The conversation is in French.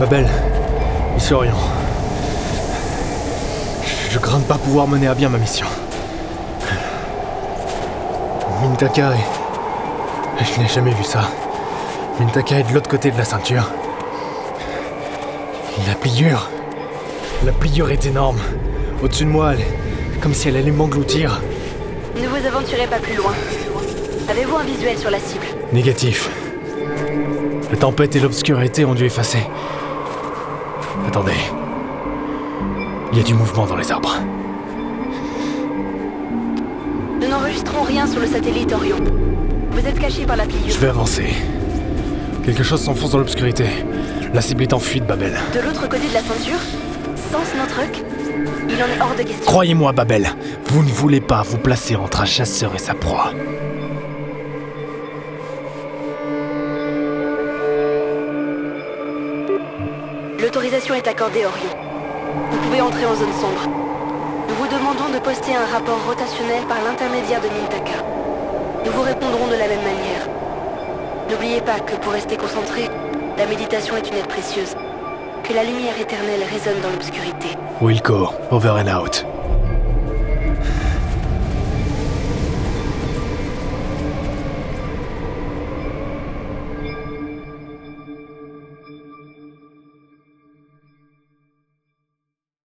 Babel, ici Orion. Je crains de pas pouvoir mener à bien ma mission. Mintaka est... Je n'ai jamais vu ça. Mintaka est de l'autre côté de la ceinture. La pliure. La pliure est énorme. Au-dessus de moi, elle est comme si elle allait m'engloutir. Ne vous aventurez pas plus loin. Avez-vous un visuel sur la cible? Négatif. La tempête et l'obscurité ont dû effacer. Attendez. Il y a du mouvement dans les arbres. Nous n'enregistrons rien sur le satellite Orion. Vous êtes caché par la pliure. Je vais avancer. Quelque chose s'enfonce dans l'obscurité. La cible est en fuite, Babel. De l'autre côté de la ceinture Sans Snowtruck Il en est hors de question. Croyez-moi, Babel, vous ne voulez pas vous placer entre un chasseur et sa proie. L'autorisation est accordée, Orion. Vous pouvez entrer en zone sombre. Nous vous demandons de poster un rapport rotationnel par l'intermédiaire de Mintaka. Nous vous répondrons de la même manière. N'oubliez pas que pour rester concentré, la méditation est une aide précieuse. Que la lumière éternelle résonne dans l'obscurité. Wilco, over and out.